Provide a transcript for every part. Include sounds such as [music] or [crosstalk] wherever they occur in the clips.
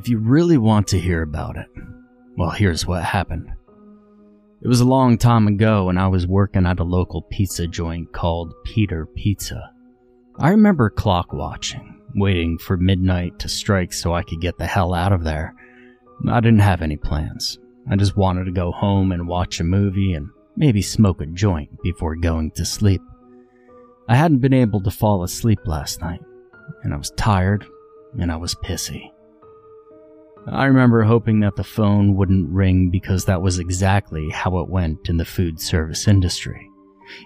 If you really want to hear about it, well, here's what happened. It was a long time ago when I was working at a local pizza joint called Peter Pizza. I remember clock watching, waiting for midnight to strike so I could get the hell out of there. I didn't have any plans. I just wanted to go home and watch a movie and maybe smoke a joint before going to sleep. I hadn't been able to fall asleep last night, and I was tired and I was pissy. I remember hoping that the phone wouldn't ring because that was exactly how it went in the food service industry.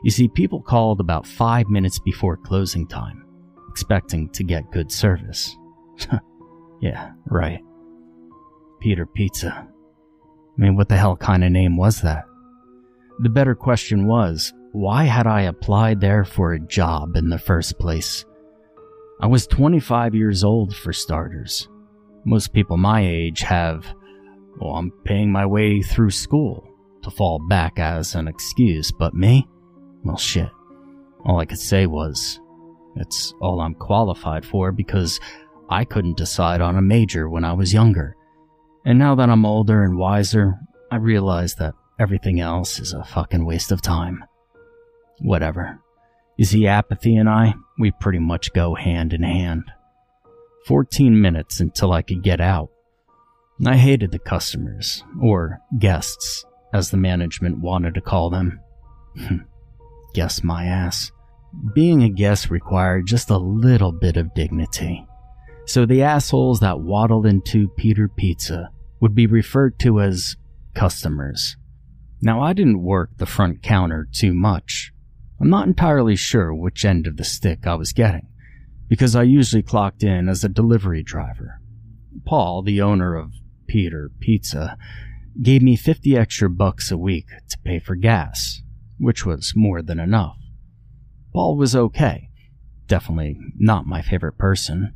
You see, people called about five minutes before closing time, expecting to get good service. [laughs] yeah, right. Peter Pizza. I mean, what the hell kind of name was that? The better question was, why had I applied there for a job in the first place? I was 25 years old for starters. Most people my age have, well, I'm paying my way through school to fall back as an excuse, but me? Well, shit. All I could say was, it's all I'm qualified for because I couldn't decide on a major when I was younger. And now that I'm older and wiser, I realize that everything else is a fucking waste of time. Whatever. You see, apathy and I, we pretty much go hand in hand. 14 minutes until I could get out. I hated the customers, or guests, as the management wanted to call them. Hmm. Guess my ass. Being a guest required just a little bit of dignity. So the assholes that waddled into Peter Pizza would be referred to as customers. Now, I didn't work the front counter too much. I'm not entirely sure which end of the stick I was getting, because I usually clocked in as a delivery driver. Paul, the owner of Peter Pizza, gave me 50 extra bucks a week to pay for gas, which was more than enough. Paul was okay. Definitely not my favorite person.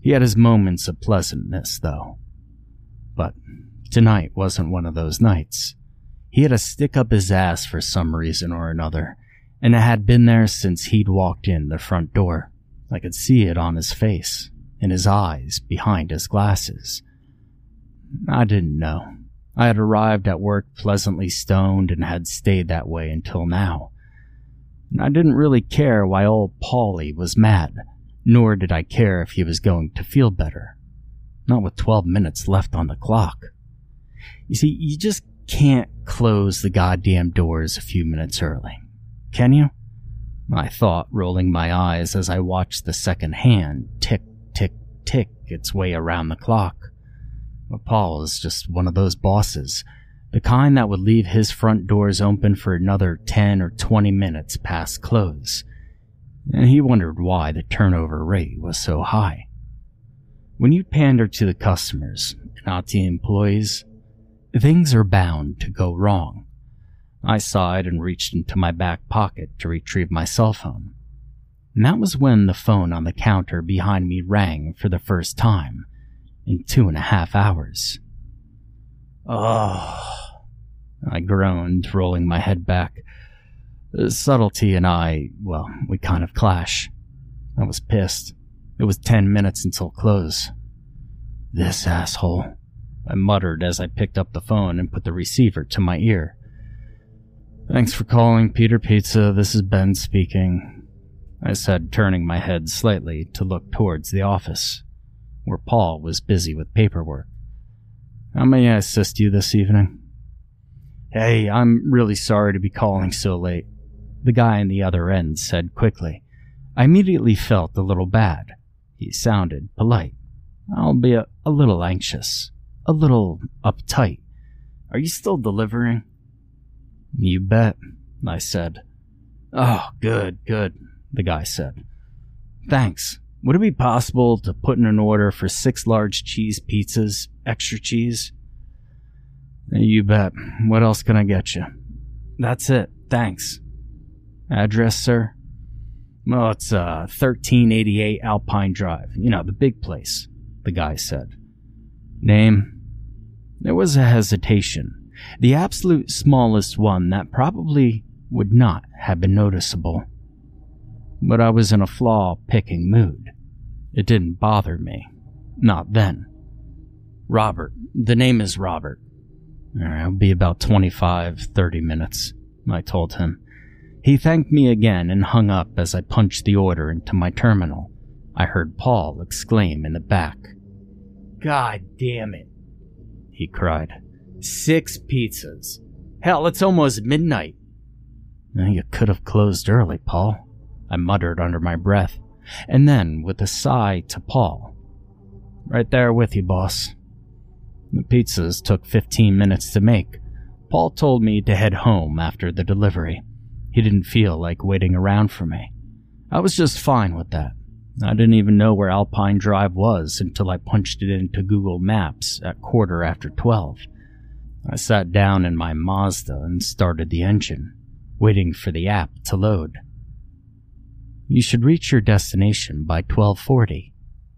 He had his moments of pleasantness, though. But tonight wasn't one of those nights. He had a stick up his ass for some reason or another, and it had been there since he'd walked in the front door. I could see it on his face, in his eyes, behind his glasses. I didn't know. I had arrived at work pleasantly stoned and had stayed that way until now. And I didn't really care why old Paulie was mad, nor did I care if he was going to feel better. Not with 12 minutes left on the clock. You see, you just can't close the goddamn doors a few minutes early. Can you? I thought, rolling my eyes as I watched the second hand tick, tick, tick its way around the clock. But Paul is just one of those bosses, the kind that would leave his front doors open for another 10 or 20 minutes past close. And he wondered why the turnover rate was so high. When you pander to the customers, not the employees, things are bound to go wrong. I sighed and reached into my back pocket to retrieve my cell phone. And that was when the phone on the counter behind me rang for the first time in two and a half hours. Oh, I groaned, rolling my head back. Subtlety and I, well, we kind of clash. I was pissed. It was ten minutes until close. This asshole, I muttered as I picked up the phone and put the receiver to my ear. Thanks for calling Peter Pizza. This is Ben speaking. I said, turning my head slightly to look towards the office, where Paul was busy with paperwork. How may I assist you this evening? Hey, I'm really sorry to be calling so late, the guy on the other end said quickly. I immediately felt a little bad. He sounded polite, I'll albeit a little anxious, a little uptight. Are you still delivering? You bet, I said. Oh, good, good, the guy said. Thanks. Would it be possible to put in an order for six large cheese pizzas, extra cheese? You bet. What else can I get you? That's it. Thanks. Address, sir? Well, it's uh, 1388 Alpine Drive. You know, the big place, the guy said. Name? There was a hesitation the absolute smallest one that probably would not have been noticeable. But I was in a flaw picking mood. It didn't bother me. Not then. Robert. The name is Robert. It'll be about 25, 30 minutes, I told him. He thanked me again and hung up as I punched the order into my terminal. I heard Paul exclaim in the back. God damn it, he cried. Six pizzas. Hell, it's almost midnight. You could have closed early, Paul, I muttered under my breath, and then, with a sigh, to Paul. Right there with you, boss. The pizzas took 15 minutes to make. Paul told me to head home after the delivery. He didn't feel like waiting around for me. I was just fine with that. I didn't even know where Alpine Drive was until I punched it into Google Maps at quarter after 12. I sat down in my Mazda and started the engine, waiting for the app to load. You should reach your destination by 1240,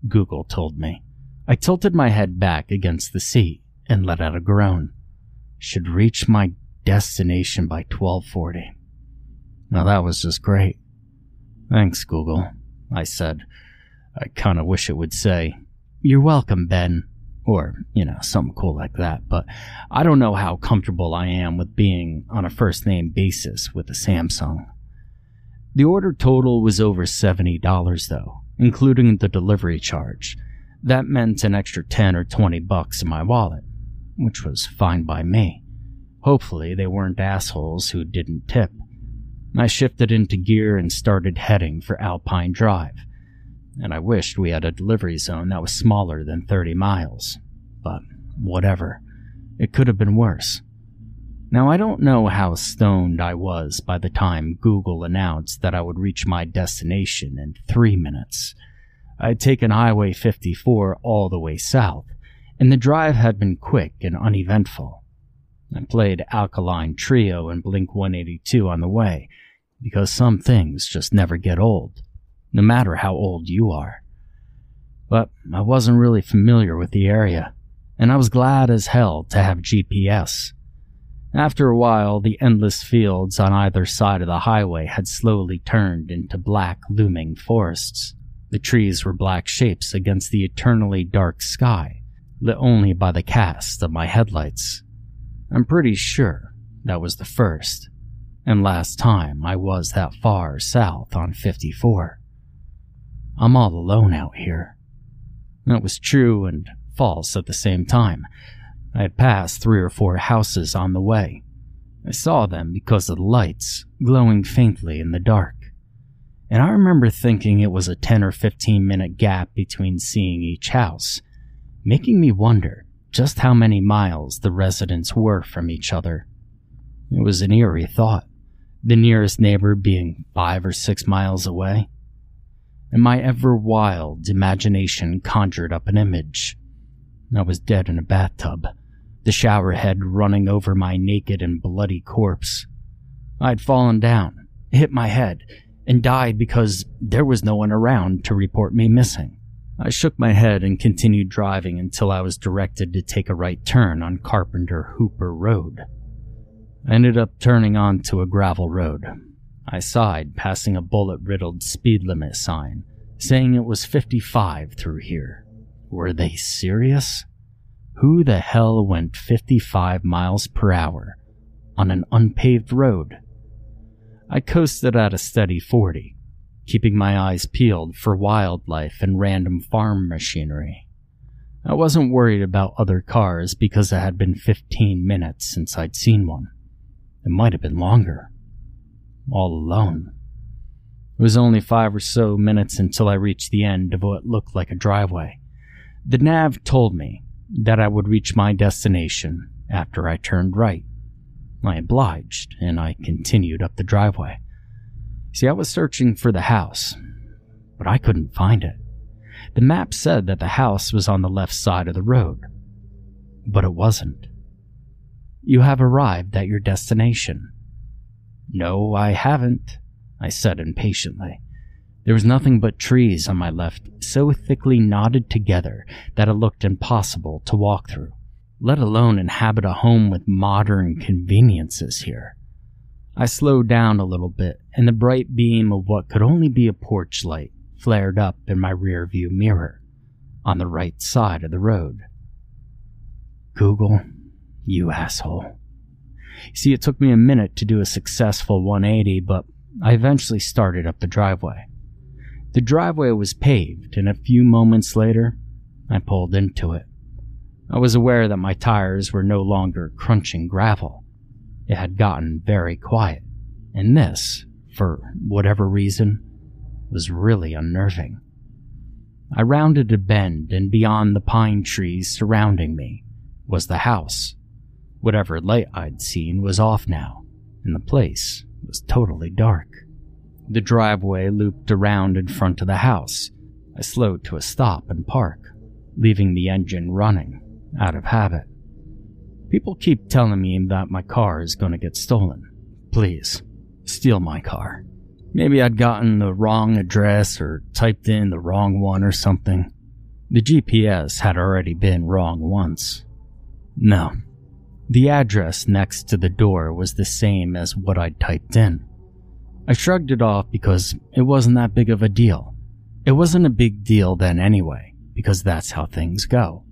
Google told me. I tilted my head back against the seat and let out a groan. Should reach my destination by 1240. Now that was just great. Thanks, Google, I said. I kinda wish it would say, You're welcome, Ben, or, you know, something cool like that, but I don't know how comfortable I am with being on a first name basis with a Samsung. The order total was over $70 though, including the delivery charge. That meant an extra 10 or 20 bucks in my wallet, which was fine by me. Hopefully, they weren't assholes who didn't tip. I shifted into gear and started heading for Alpine Drive and I wished we had a delivery zone that was smaller than 30 miles. But whatever. It could have been worse. Now, I don't know how stoned I was by the time Google announced that I would reach my destination in three minutes. I had taken Highway 54 all the way south, and the drive had been quick and uneventful. I played Alkaline Trio and Blink 182 on the way, because some things just never get old no matter how old you are. But I wasn't really familiar with the area, and I was glad as hell to have GPS. After a while, the endless fields on either side of the highway had slowly turned into black, looming forests. The trees were black shapes against the eternally dark sky, lit only by the cast of my headlights. I'm pretty sure that was the first and last time I was that far south on 54. I'm all alone out here. That was true and false at the same time. I had passed three or four houses on the way. I saw them because of the lights, glowing faintly in the dark. And I remember thinking it was a 10 or 15 minute gap between seeing each house, making me wonder just how many miles the residents were from each other. It was an eerie thought, the nearest neighbor being five or six miles away and my ever wild imagination conjured up an image. I was dead in a bathtub, the shower head running over my naked and bloody corpse. I'd fallen down, hit my head, and died because there was no one around to report me missing. I shook my head and continued driving until I was directed to take a right turn on Carpenter Hooper Road. I ended up turning onto a gravel road, I sighed, passing a bullet riddled speed limit sign, saying it was 55 through here. Were they serious? Who the hell went 55 miles per hour on an unpaved road? I coasted at a steady 40, keeping my eyes peeled for wildlife and random farm machinery. I wasn't worried about other cars because it had been 15 minutes since I'd seen one. It might have been longer all alone. It was only five or so minutes until I reached the end of what looked like a driveway. The nav told me that I would reach my destination after I turned right. I obliged, and I continued up the driveway. See, I was searching for the house, but I couldn't find it. The map said that the house was on the left side of the road, but it wasn't. You have arrived at your destination, no, I haven't, I said impatiently. There was nothing but trees on my left, so thickly knotted together that it looked impossible to walk through, let alone inhabit a home with modern conveniences here. I slowed down a little bit, and the bright beam of what could only be a porch light flared up in my rear view mirror on the right side of the road. Google, you asshole. See, it took me a minute to do a successful 180, but I eventually started up the driveway. The driveway was paved, and a few moments later, I pulled into it. I was aware that my tires were no longer crunching gravel. It had gotten very quiet, and this, for whatever reason, was really unnerving. I rounded a bend, and beyond the pine trees surrounding me was the house. Whatever light I'd seen was off now, and the place was totally dark. The driveway looped around in front of the house. I slowed to a stop and park, leaving the engine running, out of habit. People keep telling me that my car is going to get stolen. Please, steal my car. Maybe I'd gotten the wrong address or typed in the wrong one or something. The GPS had already been wrong once. No. The address next to the door was the same as what I'd typed in. I shrugged it off because it wasn't that big of a deal. It wasn't a big deal then anyway, because that's how things go.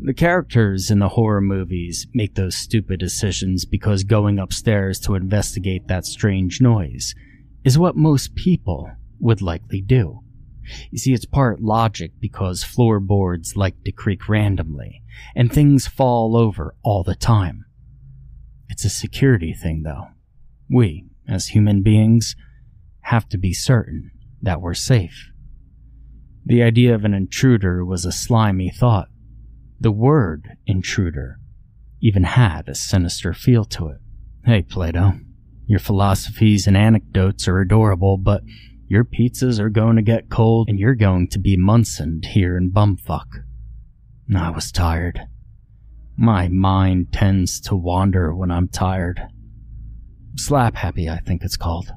The characters in the horror movies make those stupid decisions because going upstairs to investigate that strange noise is what most people would likely do. You see, it's part logic because floorboards like to creak randomly, and things fall over all the time. It's a security thing, though. We, as human beings, have to be certain that we're safe. The idea of an intruder was a slimy thought. The word intruder even had a sinister feel to it. Hey, Plato, your philosophies and anecdotes are adorable, but your pizzas are going to get cold and you're going to be Munsoned here in Bumfuck. I was tired. My mind tends to wander when I'm tired. Slap happy, I think it's called.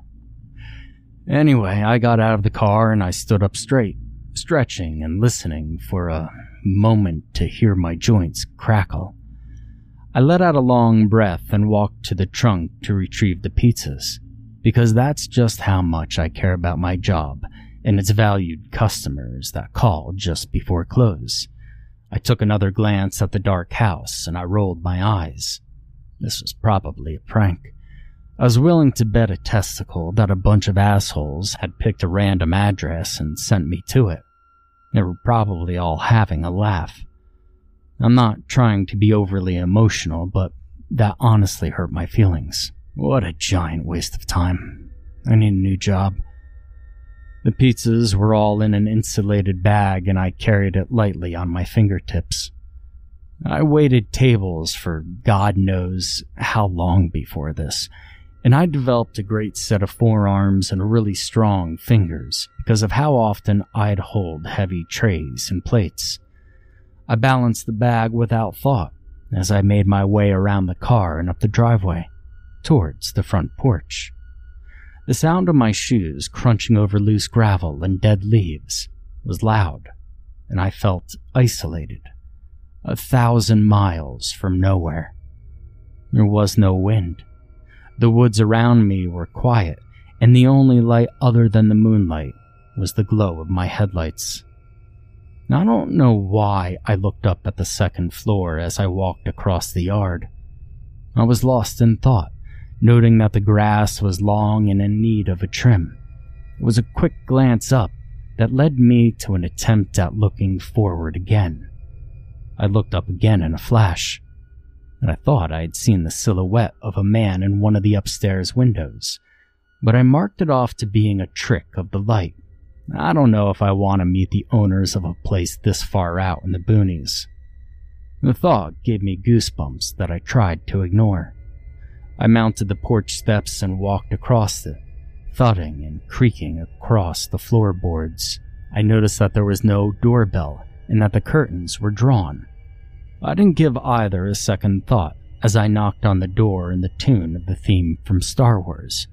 Anyway, I got out of the car and I stood up straight, stretching and listening for a moment to hear my joints crackle. I let out a long breath and walked to the trunk to retrieve the pizzas, because that's just how much I care about my job and its valued customers that call just before close. I took another glance at the dark house and I rolled my eyes. This was probably a prank. I was willing to bet a testicle that a bunch of assholes had picked a random address and sent me to it. They were probably all having a laugh. I'm not trying to be overly emotional, but that honestly hurt my feelings. What a giant waste of time. I need a new job. The pizzas were all in an insulated bag and I carried it lightly on my fingertips. I waited tables for God knows how long before this, and I developed a great set of forearms and really strong fingers because of how often I'd hold heavy trays and plates. I balanced the bag without thought as I made my way around the car and up the driveway, towards the front porch. The sound of my shoes crunching over loose gravel and dead leaves was loud, and I felt isolated, a thousand miles from nowhere. There was no wind the woods around me were quiet, and the only light other than the moonlight was the glow of my headlights. I don't know why I looked up at the second floor as I walked across the yard. I was lost in thought, noting that the grass was long and in need of a trim. It was a quick glance up that led me to an attempt at looking forward again. I looked up again in a flash and I thought I had seen the silhouette of a man in one of the upstairs windows, but I marked it off to being a trick of the light. I don't know if I want to meet the owners of a place this far out in the boonies. The thought gave me goosebumps that I tried to ignore. I mounted the porch steps and walked across it, thudding and creaking across the floorboards. I noticed that there was no doorbell and that the curtains were drawn. I didn't give either a second thought as I knocked on the door in the tune of the theme from Star Wars.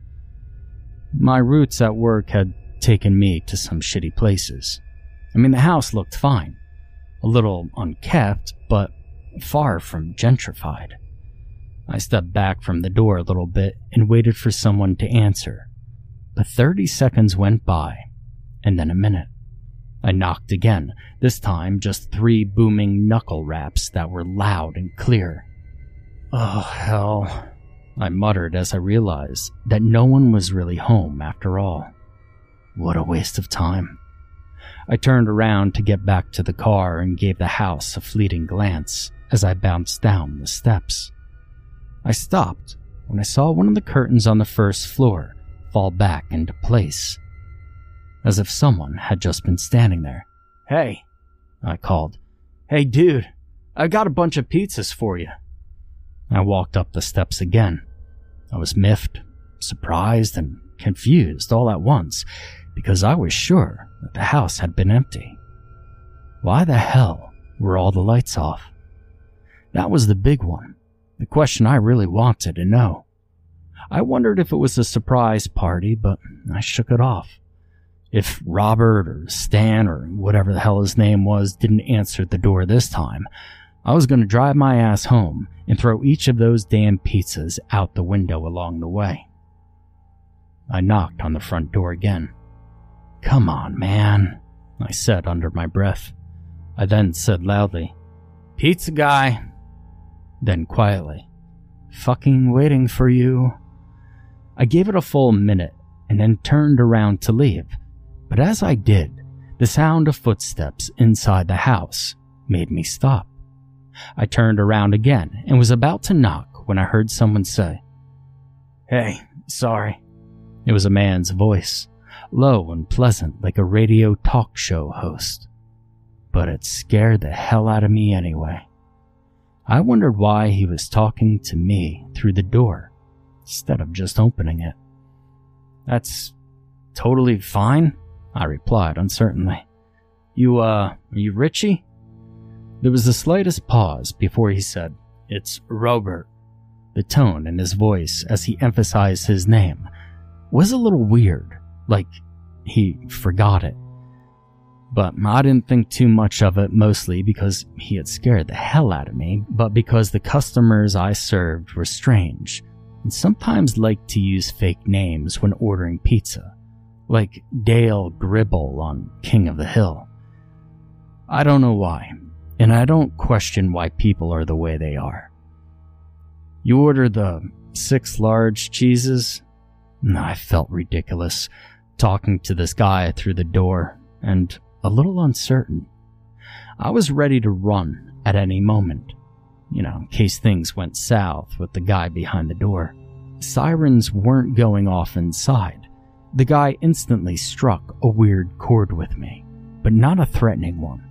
My routes at work had taken me to some shitty places. I mean, the house looked fine. A little unkept, but far from gentrified. I stepped back from the door a little bit and waited for someone to answer. But 30 seconds went by, and then a minute. I knocked again, this time just three booming knuckle raps that were loud and clear. Oh, hell, I muttered as I realized that no one was really home after all. What a waste of time. I turned around to get back to the car and gave the house a fleeting glance as I bounced down the steps. I stopped when I saw one of the curtains on the first floor fall back into place, as if someone had just been standing there. Hey, I called. Hey, dude, I got a bunch of pizzas for you. I walked up the steps again. I was miffed, surprised, and confused all at once because I was sure that the house had been empty. Why the hell were all the lights off? That was the big one, the question I really wanted to know. I wondered if it was a surprise party, but I shook it off. If Robert or Stan or whatever the hell his name was didn't answer at the door this time, I was going to drive my ass home and throw each of those damn pizzas out the window along the way. I knocked on the front door again. Come on, man, I said under my breath. I then said loudly, Pizza guy. Then quietly, Fucking waiting for you. I gave it a full minute and then turned around to leave. But as I did, the sound of footsteps inside the house made me stop. I turned around again and was about to knock when I heard someone say, Hey, sorry. It was a man's voice low and pleasant like a radio talk show host. But it scared the hell out of me anyway. I wondered why he was talking to me through the door instead of just opening it. That's totally fine, I replied uncertainly. You, uh, you Richie? There was the slightest pause before he said, It's Robert. The tone in his voice as he emphasized his name was a little weird, like he forgot it. But I didn't think too much of it, mostly because he had scared the hell out of me, but because the customers I served were strange and sometimes liked to use fake names when ordering pizza, like Dale Gribble on King of the Hill. I don't know why, and I don't question why people are the way they are. You order the six large cheeses? I felt ridiculous talking to this guy through the door and a little uncertain. I was ready to run at any moment, you know, in case things went south with the guy behind the door. Sirens weren't going off inside. The guy instantly struck a weird chord with me, but not a threatening one.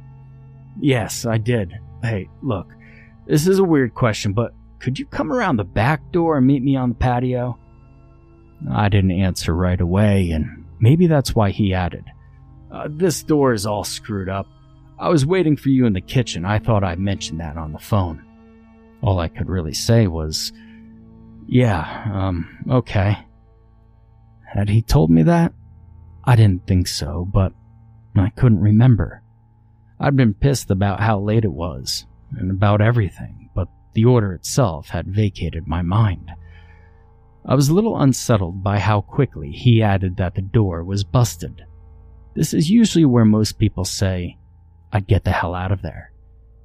Yes, I did. Hey, look, this is a weird question, but could you come around the back door and meet me on the patio? I didn't answer right away, and Maybe that's why he added, uh, This door is all screwed up. I was waiting for you in the kitchen. I thought I mentioned that on the phone. All I could really say was, Yeah, um, okay. Had he told me that? I didn't think so, but I couldn't remember. I'd been pissed about how late it was, and about everything, but the order itself had vacated my mind. I was a little unsettled by how quickly he added that the door was busted. This is usually where most people say, I'd get the hell out of there.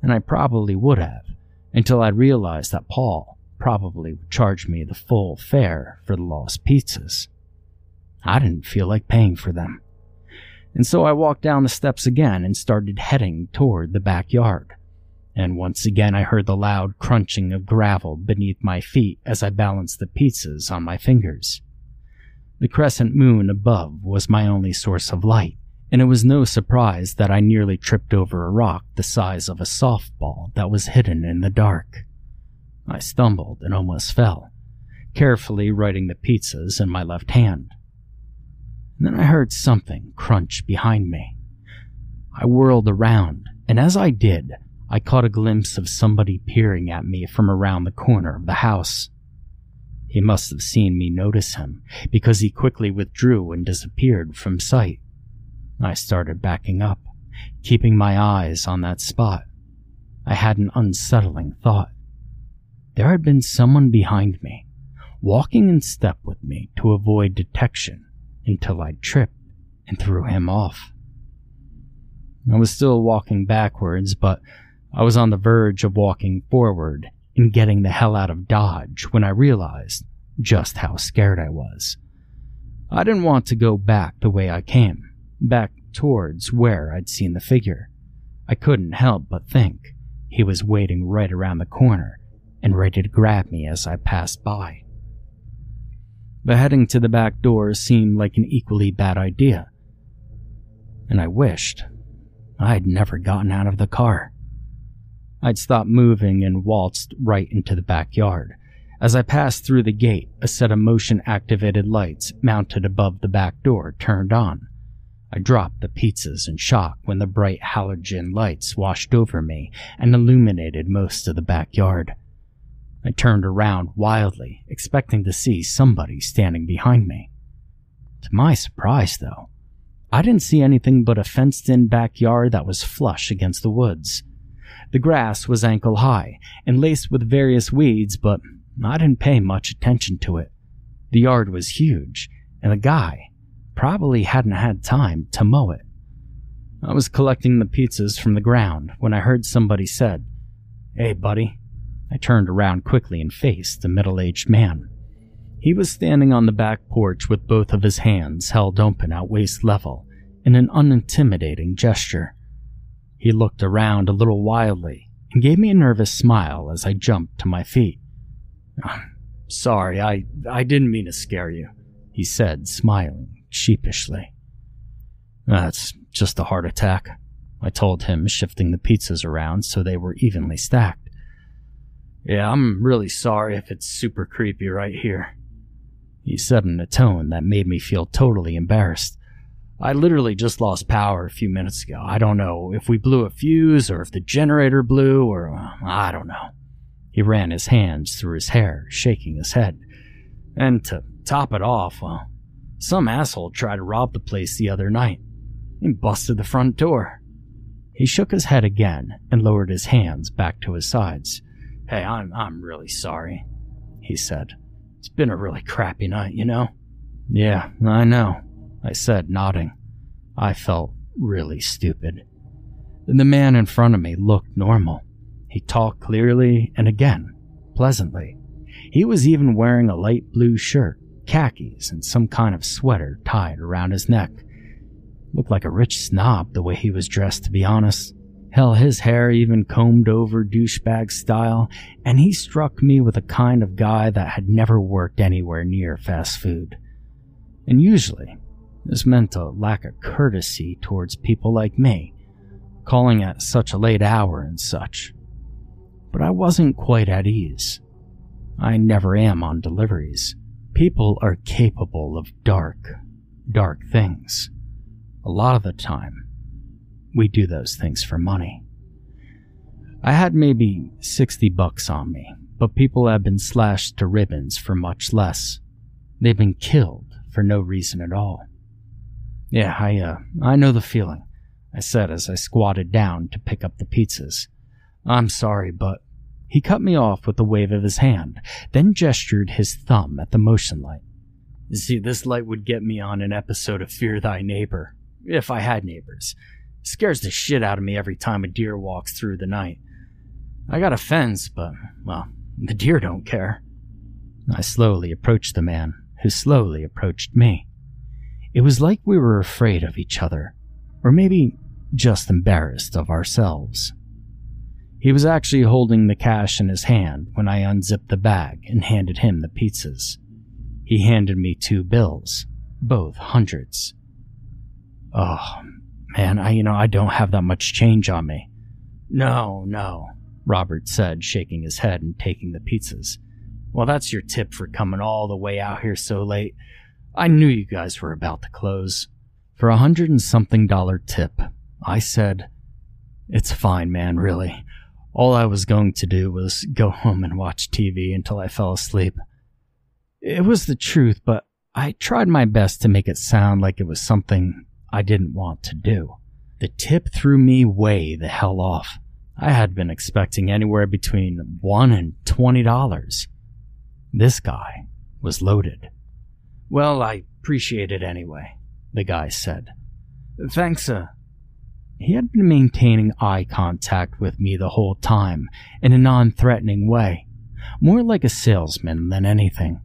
And I probably would have, until I realized that Paul probably would charge me the full fare for the lost pizzas. I didn't feel like paying for them. And so I walked down the steps again and started heading toward the backyard and once again I heard the loud crunching of gravel beneath my feet as I balanced the pizzas on my fingers. The crescent moon above was my only source of light, and it was no surprise that I nearly tripped over a rock the size of a softball that was hidden in the dark. I stumbled and almost fell, carefully righting the pizzas in my left hand. And then I heard something crunch behind me. I whirled around, and as I did, I caught a glimpse of somebody peering at me from around the corner of the house. He must have seen me notice him, because he quickly withdrew and disappeared from sight. I started backing up, keeping my eyes on that spot. I had an unsettling thought. There had been someone behind me, walking in step with me to avoid detection until I tripped and threw him off. I was still walking backwards, but I was on the verge of walking forward and getting the hell out of Dodge when I realized just how scared I was. I didn't want to go back the way I came, back towards where I'd seen the figure. I couldn't help but think he was waiting right around the corner and ready to grab me as I passed by. But heading to the back door seemed like an equally bad idea, and I wished I'd never gotten out of the car. I'd stopped moving and waltzed right into the backyard. As I passed through the gate, a set of motion activated lights mounted above the back door turned on. I dropped the pizzas in shock when the bright halogen lights washed over me and illuminated most of the backyard. I turned around wildly, expecting to see somebody standing behind me. To my surprise, though, I didn't see anything but a fenced in backyard that was flush against the woods. The grass was ankle high and laced with various weeds, but I didn't pay much attention to it. The yard was huge, and the guy probably hadn't had time to mow it. I was collecting the pizzas from the ground when I heard somebody said, Hey, buddy. I turned around quickly and faced the middle aged man. He was standing on the back porch with both of his hands held open at waist level in an unintimidating gesture. He looked around a little wildly and gave me a nervous smile as I jumped to my feet. Ah, sorry, I, I didn't mean to scare you, he said, smiling sheepishly. That's just a heart attack, I told him, shifting the pizzas around so they were evenly stacked. Yeah, I'm really sorry if it's super creepy right here, he said in a tone that made me feel totally embarrassed. I literally just lost power a few minutes ago. I don't know if we blew a fuse or if the generator blew or uh, I don't know. He ran his hands through his hair, shaking his head. And to top it off, well, some asshole tried to rob the place the other night. and busted the front door. He shook his head again and lowered his hands back to his sides. Hey, I'm I'm really sorry, he said. It's been a really crappy night, you know? Yeah, I know. I said, nodding. I felt really stupid. The man in front of me looked normal. He talked clearly and again, pleasantly. He was even wearing a light blue shirt, khakis, and some kind of sweater tied around his neck. Looked like a rich snob the way he was dressed, to be honest. Hell, his hair even combed over douchebag style, and he struck me with a kind of guy that had never worked anywhere near fast food. And usually, this meant a lack of courtesy towards people like me, calling at such a late hour and such. But I wasn't quite at ease. I never am on deliveries. People are capable of dark, dark things. A lot of the time, we do those things for money. I had maybe 60 bucks on me, but people have been slashed to ribbons for much less. They've been killed for no reason at all. Yeah, I, uh, I know the feeling, I said as I squatted down to pick up the pizzas. I'm sorry, but. He cut me off with a wave of his hand, then gestured his thumb at the motion light. See, this light would get me on an episode of Fear Thy Neighbor, if I had neighbors. It scares the shit out of me every time a deer walks through the night. I got a fence, but, well, the deer don't care. I slowly approached the man, who slowly approached me. It was like we were afraid of each other, or maybe just embarrassed of ourselves. He was actually holding the cash in his hand when I unzipped the bag and handed him the pizzas. He handed me two bills, both hundreds. Oh, man, I, you know, I don't have that much change on me. No, no, Robert said, shaking his head and taking the pizzas. Well, that's your tip for coming all the way out here so late. I knew you guys were about to close. For a hundred and something dollar tip, I said, It's fine, man, really. All I was going to do was go home and watch TV until I fell asleep. It was the truth, but I tried my best to make it sound like it was something I didn't want to do. The tip threw me way the hell off. I had been expecting anywhere between one and twenty dollars. This guy was loaded. Well, I appreciate it anyway, the guy said. Thanks, uh. He had been maintaining eye contact with me the whole time in a non threatening way, more like a salesman than anything.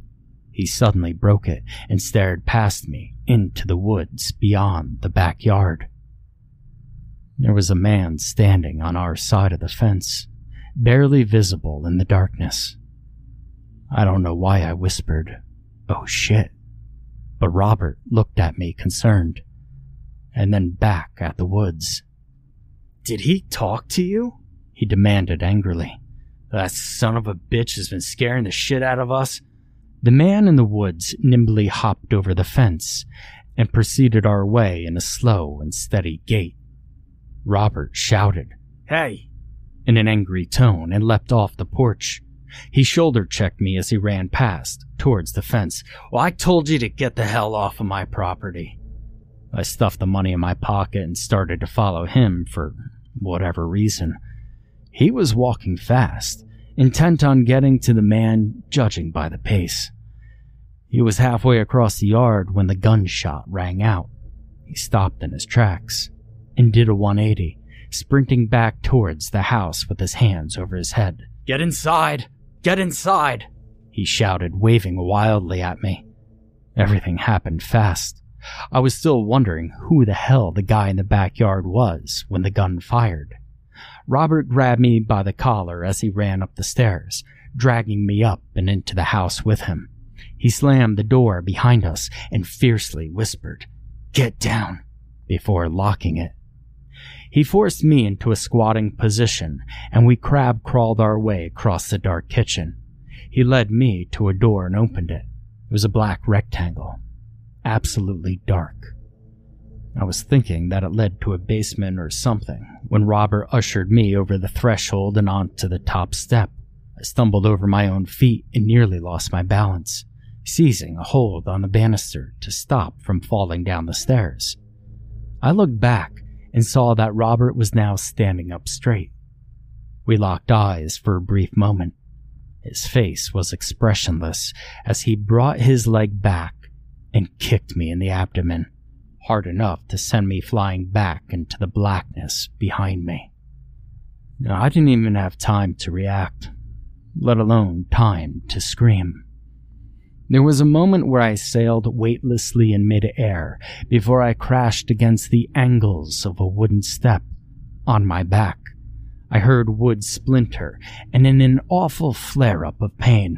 He suddenly broke it and stared past me into the woods beyond the backyard. There was a man standing on our side of the fence, barely visible in the darkness. I don't know why I whispered, Oh shit. But Robert looked at me concerned, and then back at the woods. Did he talk to you? He demanded angrily. That son of a bitch has been scaring the shit out of us. The man in the woods nimbly hopped over the fence and proceeded our way in a slow and steady gait. Robert shouted, Hey! in an angry tone and leapt off the porch. He shoulder checked me as he ran past, towards the fence. Well, I told you to get the hell off of my property. I stuffed the money in my pocket and started to follow him for whatever reason. He was walking fast, intent on getting to the man, judging by the pace. He was halfway across the yard when the gunshot rang out. He stopped in his tracks and did a 180, sprinting back towards the house with his hands over his head. Get inside! Get inside! He shouted, waving wildly at me. Everything happened fast. I was still wondering who the hell the guy in the backyard was when the gun fired. Robert grabbed me by the collar as he ran up the stairs, dragging me up and into the house with him. He slammed the door behind us and fiercely whispered, Get down, before locking it. He forced me into a squatting position, and we crab crawled our way across the dark kitchen. He led me to a door and opened it. It was a black rectangle, absolutely dark. I was thinking that it led to a basement or something when Robert ushered me over the threshold and onto the top step. I stumbled over my own feet and nearly lost my balance, seizing a hold on the banister to stop from falling down the stairs. I looked back and saw that Robert was now standing up straight. We locked eyes for a brief moment. His face was expressionless as he brought his leg back and kicked me in the abdomen, hard enough to send me flying back into the blackness behind me. Now, I didn't even have time to react, let alone time to scream. There was a moment where I sailed weightlessly in midair before I crashed against the angles of a wooden step on my back. I heard wood splinter, and in an awful flare up of pain,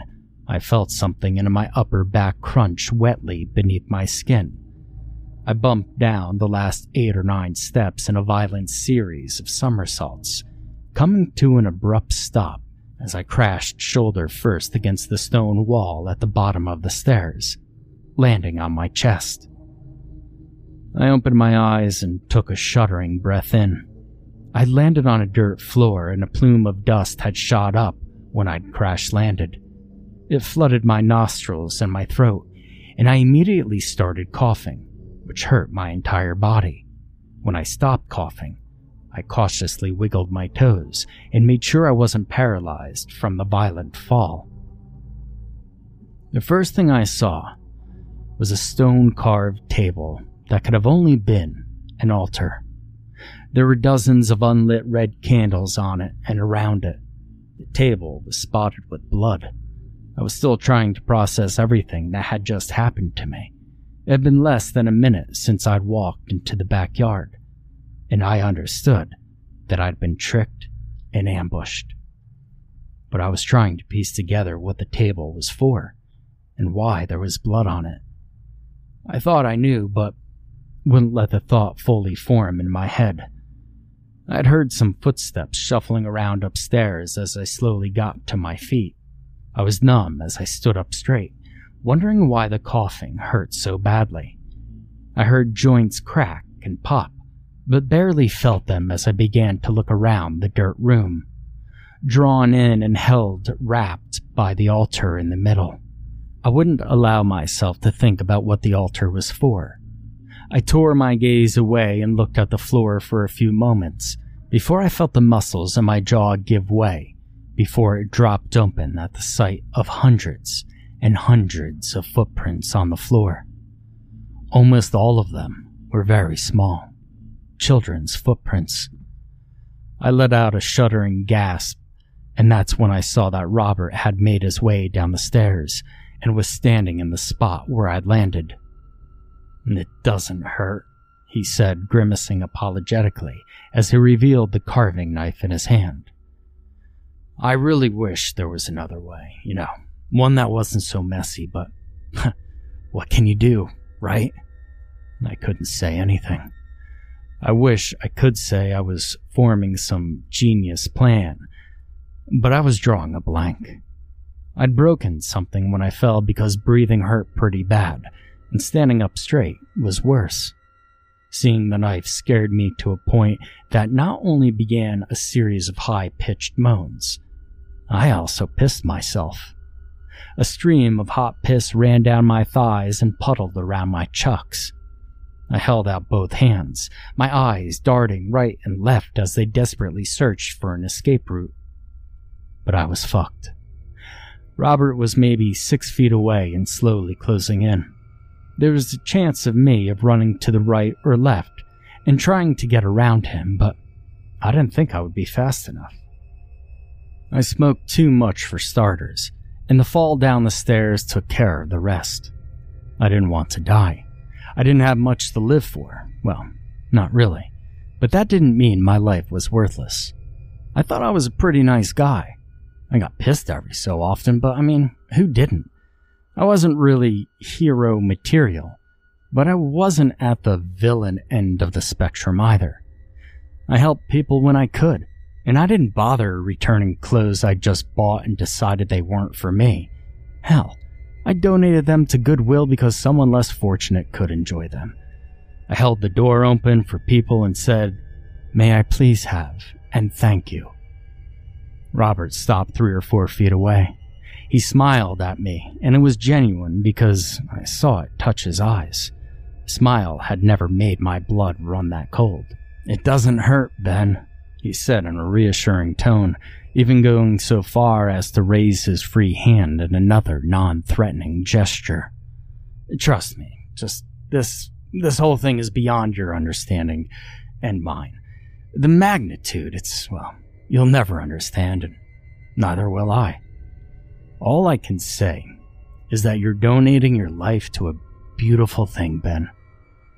I felt something in my upper back crunch wetly beneath my skin. I bumped down the last eight or nine steps in a violent series of somersaults, coming to an abrupt stop as I crashed shoulder first against the stone wall at the bottom of the stairs, landing on my chest. I opened my eyes and took a shuddering breath in. I landed on a dirt floor and a plume of dust had shot up when I'd crash landed. It flooded my nostrils and my throat, and I immediately started coughing, which hurt my entire body. When I stopped coughing, I cautiously wiggled my toes and made sure I wasn't paralyzed from the violent fall. The first thing I saw was a stone carved table that could have only been an altar. There were dozens of unlit red candles on it and around it. The table was spotted with blood. I was still trying to process everything that had just happened to me. It had been less than a minute since I'd walked into the backyard and I understood that I'd been tricked and ambushed. But I was trying to piece together what the table was for and why there was blood on it. I thought I knew, but wouldn't let the thought fully form in my head. I'd heard some footsteps shuffling around upstairs as I slowly got to my feet. I was numb as I stood up straight, wondering why the coughing hurt so badly. I heard joints crack and pop but barely felt them as I began to look around the dirt room, drawn in and held wrapped by the altar in the middle. I wouldn't allow myself to think about what the altar was for. I tore my gaze away and looked at the floor for a few moments before I felt the muscles in my jaw give way before it dropped open at the sight of hundreds and hundreds of footprints on the floor. Almost all of them were very small children's footprints. I let out a shuddering gasp, and that's when I saw that Robert had made his way down the stairs and was standing in the spot where I'd landed. It doesn't hurt, he said, grimacing apologetically as he revealed the carving knife in his hand. I really wish there was another way, you know, one that wasn't so messy, but [laughs] what can you do, right? I couldn't say anything. I wish I could say I was forming some genius plan, but I was drawing a blank. I'd broken something when I fell because breathing hurt pretty bad, and standing up straight was worse. Seeing the knife scared me to a point that not only began a series of high pitched moans, I also pissed myself. A stream of hot piss ran down my thighs and puddled around my chucks. I held out both hands, my eyes darting right and left as they desperately searched for an escape route. But I was fucked. Robert was maybe six feet away and slowly closing in. There was a chance of me of running to the right or left and trying to get around him, but I didn't think I would be fast enough. I smoked too much for starters, and the fall down the stairs took care of the rest. I didn't want to die. I didn't have much to live for. Well, not really. But that didn't mean my life was worthless. I thought I was a pretty nice guy. I got pissed every so often, but I mean, who didn't? I wasn't really hero material, but I wasn't at the villain end of the spectrum either. I helped people when I could, and I didn't bother returning clothes I just bought and decided they weren't for me. Hell, I donated them to Goodwill because someone less fortunate could enjoy them. I held the door open for people and said, May I please have, and thank you. Robert stopped three or four feet away. He smiled at me, and it was genuine because I saw it touch his eyes. smile had never made my blood run that cold. It doesn't hurt, Ben, he said in a reassuring tone, even going so far as to raise his free hand in another non threatening gesture. Trust me, just this this whole thing is beyond your understanding and mine. The magnitude, it's well, you'll never understand, and neither will I. All I can say is that you're donating your life to a beautiful thing, Ben.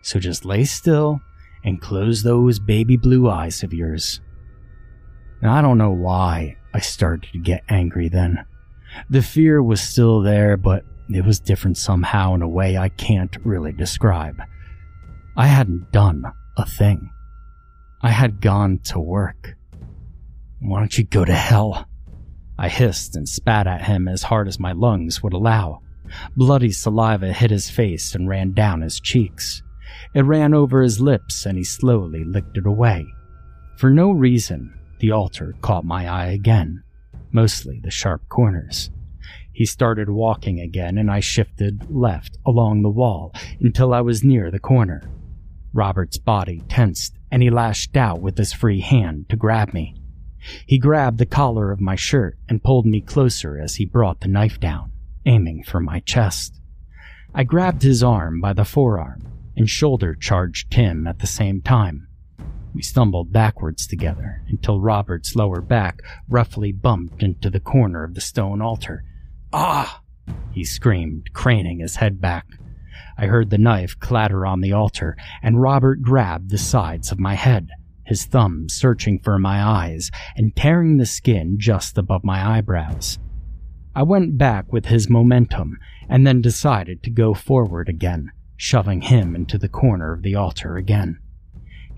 So just lay still and close those baby blue eyes of yours. Now, I don't know why I started to get angry then. The fear was still there, but it was different somehow in a way I can't really describe. I hadn't done a thing. I had gone to work. Why don't you go to hell? I hissed and spat at him as hard as my lungs would allow. Bloody saliva hit his face and ran down his cheeks. It ran over his lips and he slowly licked it away. For no reason, the altar caught my eye again, mostly the sharp corners. He started walking again and I shifted left along the wall until I was near the corner. Robert's body tensed and he lashed out with his free hand to grab me. He grabbed the collar of my shirt and pulled me closer as he brought the knife down, aiming for my chest. I grabbed his arm by the forearm and shoulder charged him at the same time. We stumbled backwards together until Robert's lower back roughly bumped into the corner of the stone altar. Ah! he screamed, craning his head back. I heard the knife clatter on the altar, and Robert grabbed the sides of my head his thumb searching for my eyes and tearing the skin just above my eyebrows. I went back with his momentum and then decided to go forward again, shoving him into the corner of the altar again.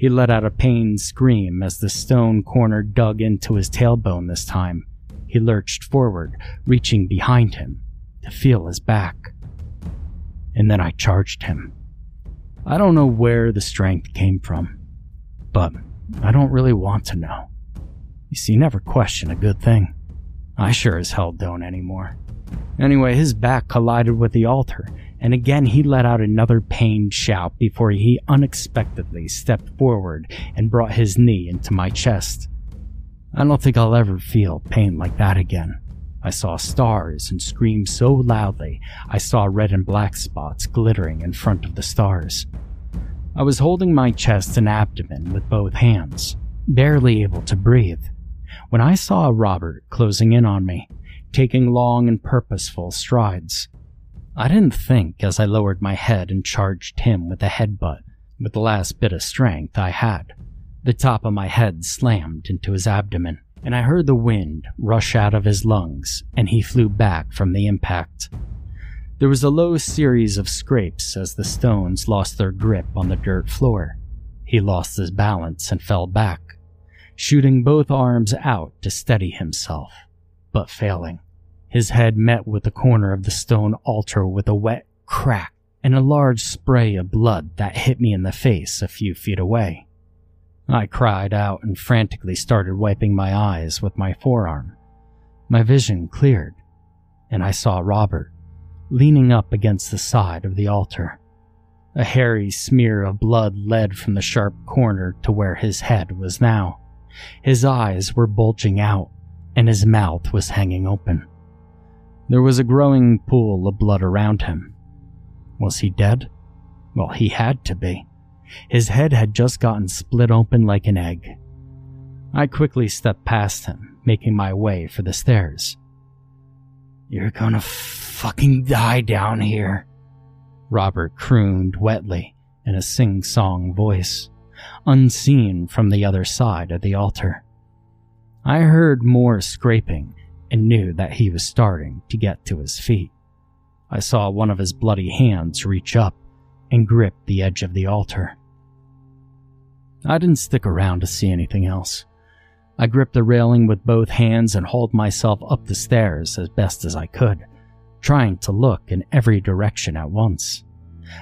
He let out a pained scream as the stone corner dug into his tailbone this time. He lurched forward, reaching behind him to feel his back. And then I charged him. I don't know where the strength came from, but I don't really want to know. You see, never question a good thing. I sure as hell don't anymore. Anyway, his back collided with the altar, and again he let out another pained shout before he unexpectedly stepped forward and brought his knee into my chest. I don't think I'll ever feel pain like that again. I saw stars and screamed so loudly I saw red and black spots glittering in front of the stars. I was holding my chest and abdomen with both hands, barely able to breathe, when I saw Robert closing in on me, taking long and purposeful strides. I didn't think as I lowered my head and charged him with a headbutt with the last bit of strength I had. The top of my head slammed into his abdomen, and I heard the wind rush out of his lungs, and he flew back from the impact. There was a low series of scrapes as the stones lost their grip on the dirt floor. He lost his balance and fell back, shooting both arms out to steady himself, but failing. His head met with the corner of the stone altar with a wet crack and a large spray of blood that hit me in the face a few feet away. I cried out and frantically started wiping my eyes with my forearm. My vision cleared, and I saw Robert leaning up against the side of the altar. A hairy smear of blood led from the sharp corner to where his head was now. His eyes were bulging out, and his mouth was hanging open. There was a growing pool of blood around him. Was he dead? Well, he had to be. His head had just gotten split open like an egg. I quickly stepped past him, making my way for the stairs. You're gonna fucking die down here, Robert crooned wetly in a sing song voice, unseen from the other side of the altar. I heard more scraping and knew that he was starting to get to his feet. I saw one of his bloody hands reach up and grip the edge of the altar. I didn't stick around to see anything else. I gripped the railing with both hands and hauled myself up the stairs as best as I could, trying to look in every direction at once.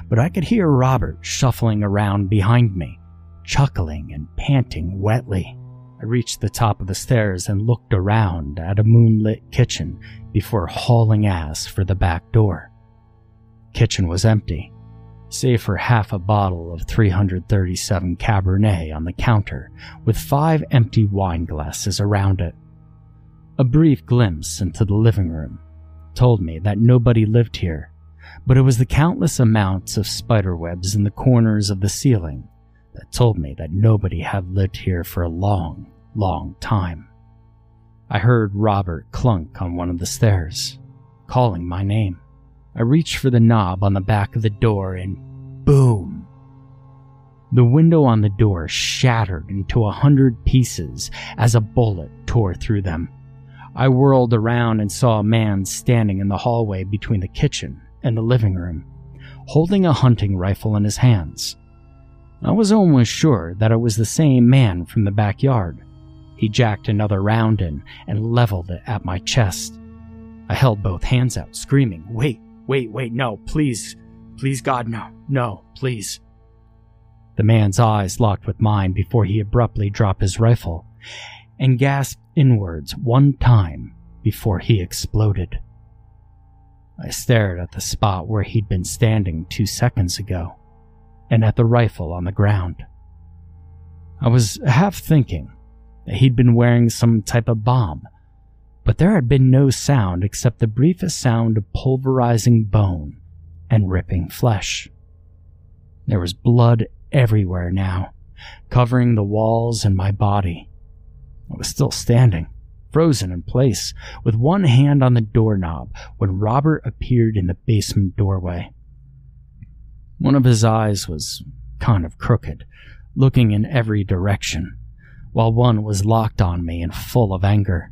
But I could hear Robert shuffling around behind me, chuckling and panting wetly. I reached the top of the stairs and looked around at a moonlit kitchen before hauling ass for the back door. Kitchen was empty, save for half a bottle of 337 Cabernet on the counter with five empty wine glasses around it. A brief glimpse into the living room told me that nobody lived here, but it was the countless amounts of spiderwebs in the corners of the ceiling that told me that nobody had lived here for a long, long time. I heard Robert clunk on one of the stairs, calling my name. I reached for the knob on the back of the door and boom! The window on the door shattered into a hundred pieces as a bullet tore through them. I whirled around and saw a man standing in the hallway between the kitchen and the living room, holding a hunting rifle in his hands. I was almost sure that it was the same man from the backyard. He jacked another round in and leveled it at my chest. I held both hands out, screaming, Wait, wait, wait, no, please, please, God, no, no, please. The man's eyes locked with mine before he abruptly dropped his rifle and gasped inwards one time before he exploded. I stared at the spot where he'd been standing two seconds ago and at the rifle on the ground. I was half thinking that he'd been wearing some type of bomb, but there had been no sound except the briefest sound of pulverizing bone and ripping flesh. There was blood everywhere now, covering the walls and my body. I was still standing, frozen in place, with one hand on the doorknob when Robert appeared in the basement doorway. One of his eyes was kind of crooked, looking in every direction, while one was locked on me and full of anger.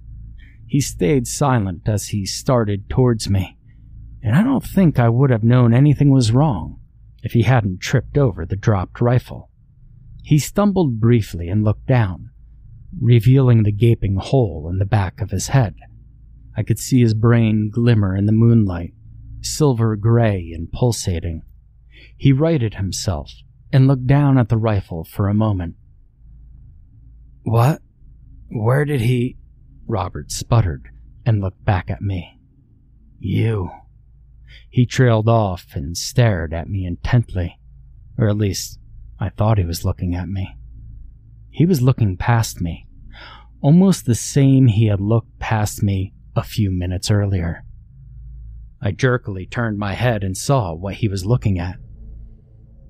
He stayed silent as he started towards me, and I don't think I would have known anything was wrong if he hadn't tripped over the dropped rifle. He stumbled briefly and looked down, revealing the gaping hole in the back of his head. I could see his brain glimmer in the moonlight, silver gray and pulsating. He righted himself and looked down at the rifle for a moment. What? Where did he? Robert sputtered and looked back at me. You. He trailed off and stared at me intently, or at least I thought he was looking at me. He was looking past me, almost the same he had looked past me a few minutes earlier. I jerkily turned my head and saw what he was looking at.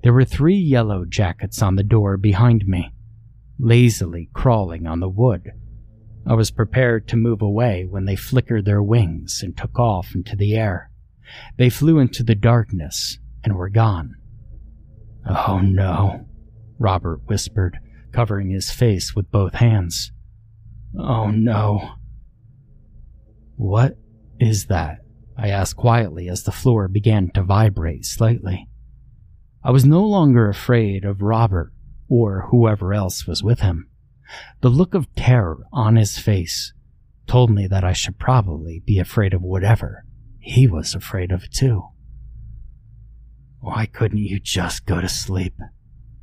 There were three yellow jackets on the door behind me, lazily crawling on the wood. I was prepared to move away when they flickered their wings and took off into the air. They flew into the darkness and were gone. Oh no, Robert whispered, covering his face with both hands. Oh no. What is that? I asked quietly as the floor began to vibrate slightly. I was no longer afraid of Robert or whoever else was with him. The look of terror on his face told me that I should probably be afraid of whatever he was afraid of too. Why couldn't you just go to sleep?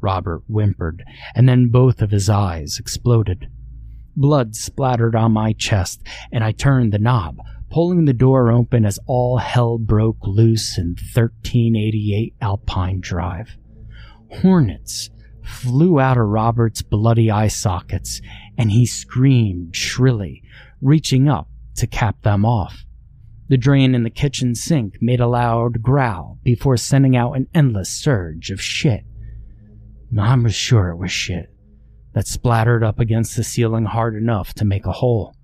Robert whimpered, and then both of his eyes exploded. Blood splattered on my chest, and I turned the knob, pulling the door open as all hell broke loose in 1388 Alpine Drive. Hornets flew out of Robert's bloody eye sockets, and he screamed shrilly, reaching up to cap them off. The drain in the kitchen sink made a loud growl before sending out an endless surge of shit. I was sure it was shit that splattered up against the ceiling hard enough to make a hole.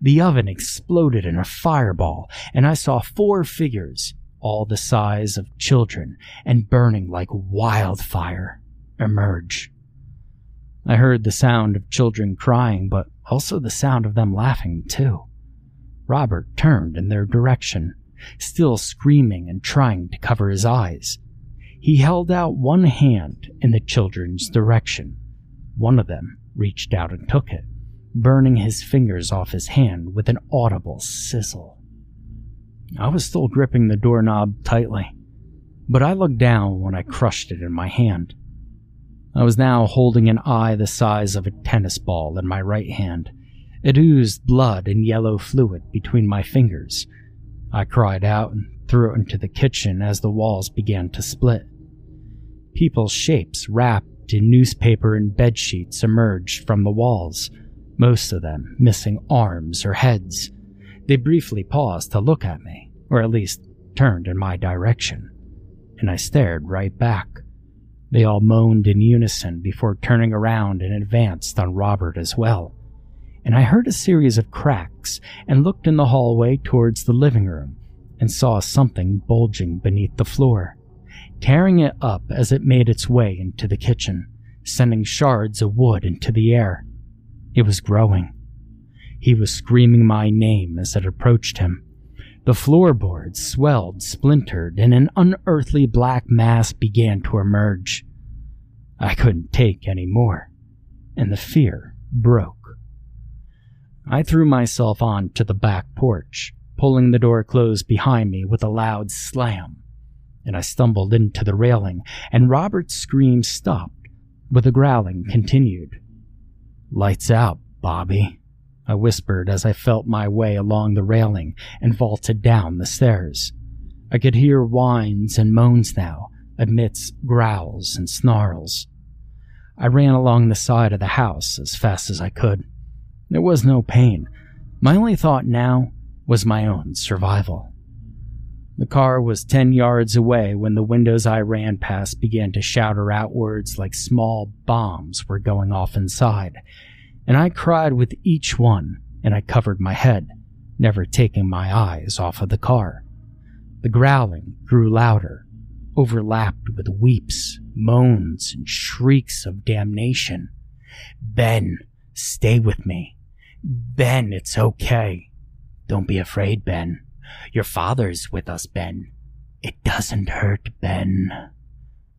The oven exploded in a fireball, and I saw four figures, all the size of children and burning like wildfire, emerge. I heard the sound of children crying, but also the sound of them laughing, too. Robert turned in their direction, still screaming and trying to cover his eyes. He held out one hand in the children's direction. One of them reached out and took it burning his fingers off his hand with an audible sizzle. I was still gripping the doorknob tightly, but I looked down when I crushed it in my hand. I was now holding an eye the size of a tennis ball in my right hand. It oozed blood and yellow fluid between my fingers. I cried out and threw it into the kitchen as the walls began to split. People's shapes wrapped in newspaper and bed sheets emerged from the walls most of them missing arms or heads. They briefly paused to look at me, or at least turned in my direction, and I stared right back. They all moaned in unison before turning around and advanced on Robert as well. And I heard a series of cracks and looked in the hallway towards the living room and saw something bulging beneath the floor, tearing it up as it made its way into the kitchen, sending shards of wood into the air. It was growing. He was screaming my name as it approached him. The floorboards swelled, splintered, and an unearthly black mass began to emerge. I couldn't take any more, and the fear broke. I threw myself onto the back porch, pulling the door closed behind me with a loud slam, and I stumbled into the railing, and Robert's scream stopped, but the growling continued. Lights out, Bobby, I whispered as I felt my way along the railing and vaulted down the stairs. I could hear whines and moans now, amidst growls and snarls. I ran along the side of the house as fast as I could. There was no pain. My only thought now was my own survival. The car was ten yards away when the windows I ran past began to shatter outwards like small bombs were going off inside, and I cried with each one, and I covered my head, never taking my eyes off of the car. The growling grew louder, overlapped with weeps, moans, and shrieks of damnation. Ben, stay with me. Ben, it's okay. Don't be afraid, Ben. Your father's with us, Ben. It doesn't hurt, Ben.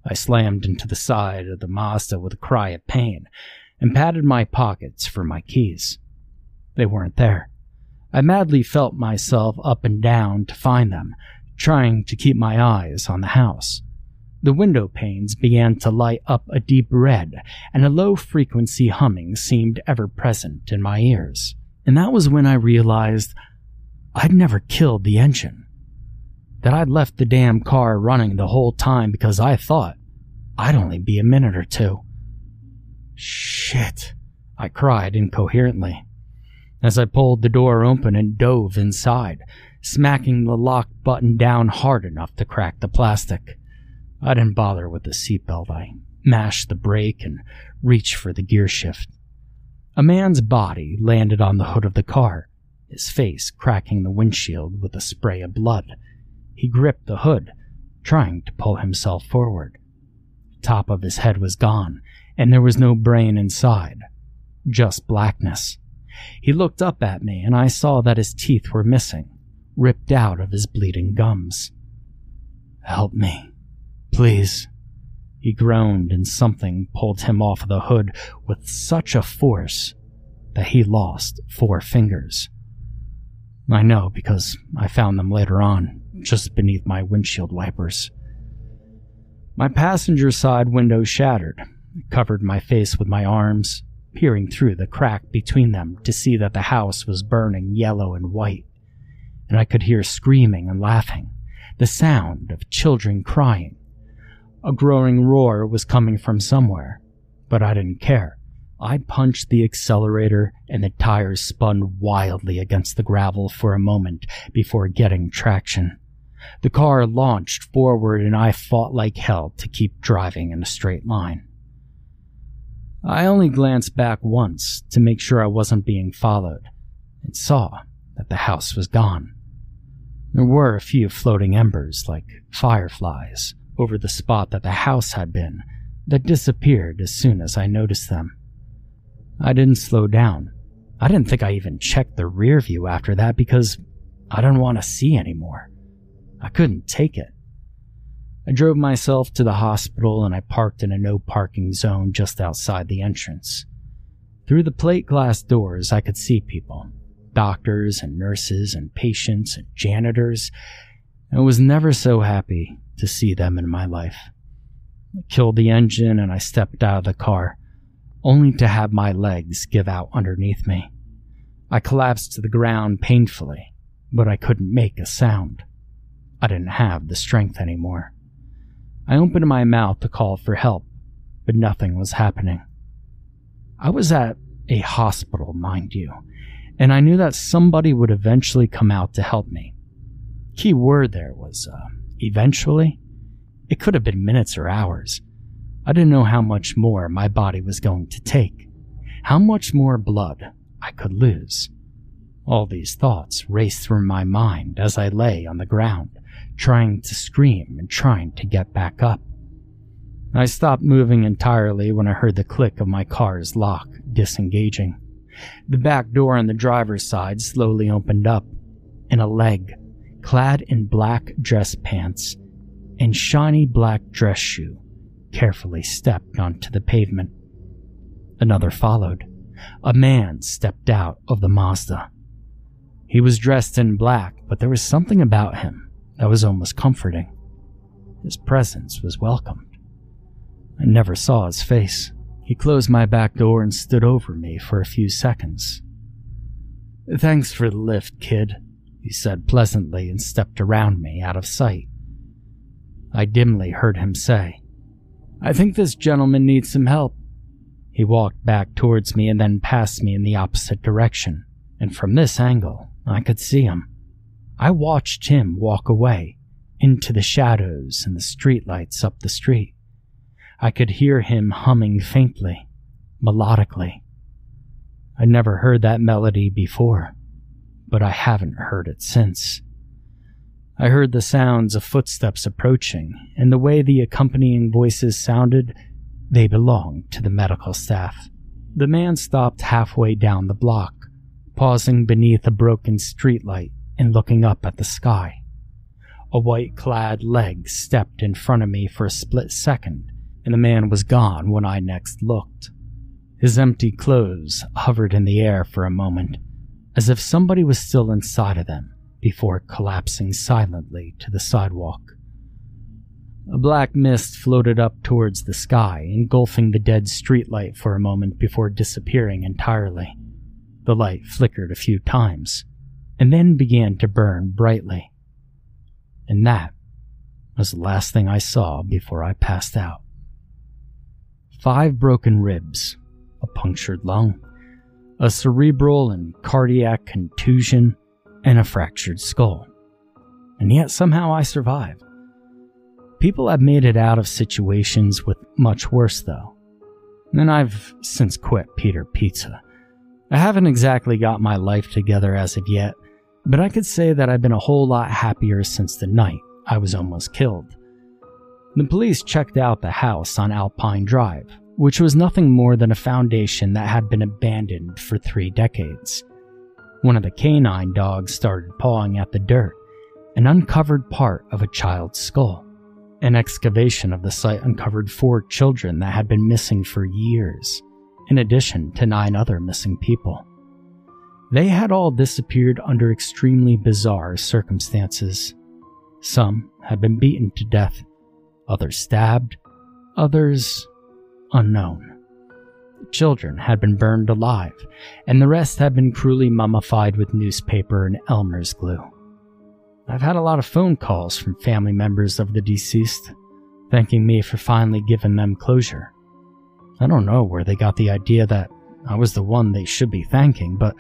I slammed into the side of the Mazda with a cry of pain and patted my pockets for my keys. They weren't there. I madly felt myself up and down to find them, trying to keep my eyes on the house. The window panes began to light up a deep red, and a low frequency humming seemed ever present in my ears. And that was when I realized I'd never killed the engine. That I'd left the damn car running the whole time because I thought I'd only be a minute or two. Shit, I cried incoherently as I pulled the door open and dove inside, smacking the lock button down hard enough to crack the plastic. I didn't bother with the seatbelt. I mashed the brake and reached for the gear shift. A man's body landed on the hood of the car, his face cracking the windshield with a spray of blood. He gripped the hood, trying to pull himself forward. The top of his head was gone, and there was no brain inside, just blackness. He looked up at me, and I saw that his teeth were missing, ripped out of his bleeding gums. Help me, please. He groaned, and something pulled him off the hood with such a force that he lost four fingers. I know because I found them later on, just beneath my windshield wipers. My passenger side window shattered, covered my face with my arms, peering through the crack between them to see that the house was burning yellow and white, and I could hear screaming and laughing, the sound of children crying. A growing roar was coming from somewhere, but I didn't care. I punched the accelerator and the tires spun wildly against the gravel for a moment before getting traction. The car launched forward and I fought like hell to keep driving in a straight line. I only glanced back once to make sure I wasn't being followed and saw that the house was gone. There were a few floating embers like fireflies over the spot that the house had been that disappeared as soon as I noticed them. I didn't slow down. I didn't think I even checked the rear view after that because I didn't want to see anymore. I couldn't take it. I drove myself to the hospital and I parked in a no parking zone just outside the entrance. Through the plate glass doors, I could see people doctors and nurses and patients and janitors. I was never so happy to see them in my life. I killed the engine and I stepped out of the car, only to have my legs give out underneath me. I collapsed to the ground painfully, but I couldn't make a sound. I didn't have the strength anymore. I opened my mouth to call for help, but nothing was happening. I was at a hospital, mind you, and I knew that somebody would eventually come out to help me. Key word there was, uh, eventually. It could have been minutes or hours. I didn't know how much more my body was going to take, how much more blood I could lose. All these thoughts raced through my mind as I lay on the ground, trying to scream and trying to get back up. I stopped moving entirely when I heard the click of my car's lock disengaging. The back door on the driver's side slowly opened up, and a leg, clad in black dress pants and shiny black dress shoe, carefully stepped onto the pavement. Another followed. A man stepped out of the Mazda. He was dressed in black, but there was something about him that was almost comforting. His presence was welcomed. I never saw his face. He closed my back door and stood over me for a few seconds. Thanks for the lift, kid, he said pleasantly and stepped around me out of sight. I dimly heard him say, I think this gentleman needs some help. He walked back towards me and then past me in the opposite direction, and from this angle, I could see him. I watched him walk away into the shadows and the streetlights up the street. I could hear him humming faintly, melodically. I'd never heard that melody before, but I haven't heard it since. I heard the sounds of footsteps approaching, and the way the accompanying voices sounded, they belonged to the medical staff. The man stopped halfway down the block, pausing beneath a broken streetlight and looking up at the sky. A white clad leg stepped in front of me for a split second, and the man was gone when I next looked. His empty clothes hovered in the air for a moment, as if somebody was still inside of them before collapsing silently to the sidewalk. A black mist floated up towards the sky, engulfing the dead streetlight for a moment before disappearing entirely. The light flickered a few times, and then began to burn brightly. And that was the last thing I saw before I passed out. Five broken ribs, a punctured lung, a cerebral and cardiac contusion, and a fractured skull. And yet somehow I survived. People have made it out of situations with much worse, though. And I've since quit Peter Pizza. I haven't exactly got my life together as of yet, but I could say that I've been a whole lot happier since the night I was almost killed. The police checked out the house on Alpine Drive, which was nothing more than a foundation that had been abandoned for three decades. One of the canine dogs started pawing at the dirt and uncovered part of a child's skull. An excavation of the site uncovered four children that had been missing for years, in addition to nine other missing people. They had all disappeared under extremely bizarre circumstances. Some had been beaten to death, others stabbed, others unknown. Children had been burned alive, and the rest had been cruelly mummified with newspaper and Elmer's glue. I've had a lot of phone calls from family members of the deceased, thanking me for finally giving them closure. I don't know where they got the idea that I was the one they should be thanking, but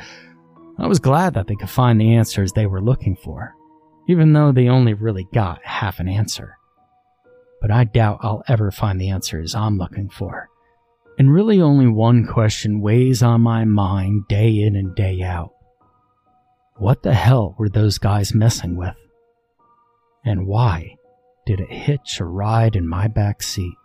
I was glad that they could find the answers they were looking for, even though they only really got half an answer. But I doubt I'll ever find the answers I'm looking for. And really, only one question weighs on my mind day in and day out. What the hell were those guys messing with? And why did it hitch a ride in my back seat?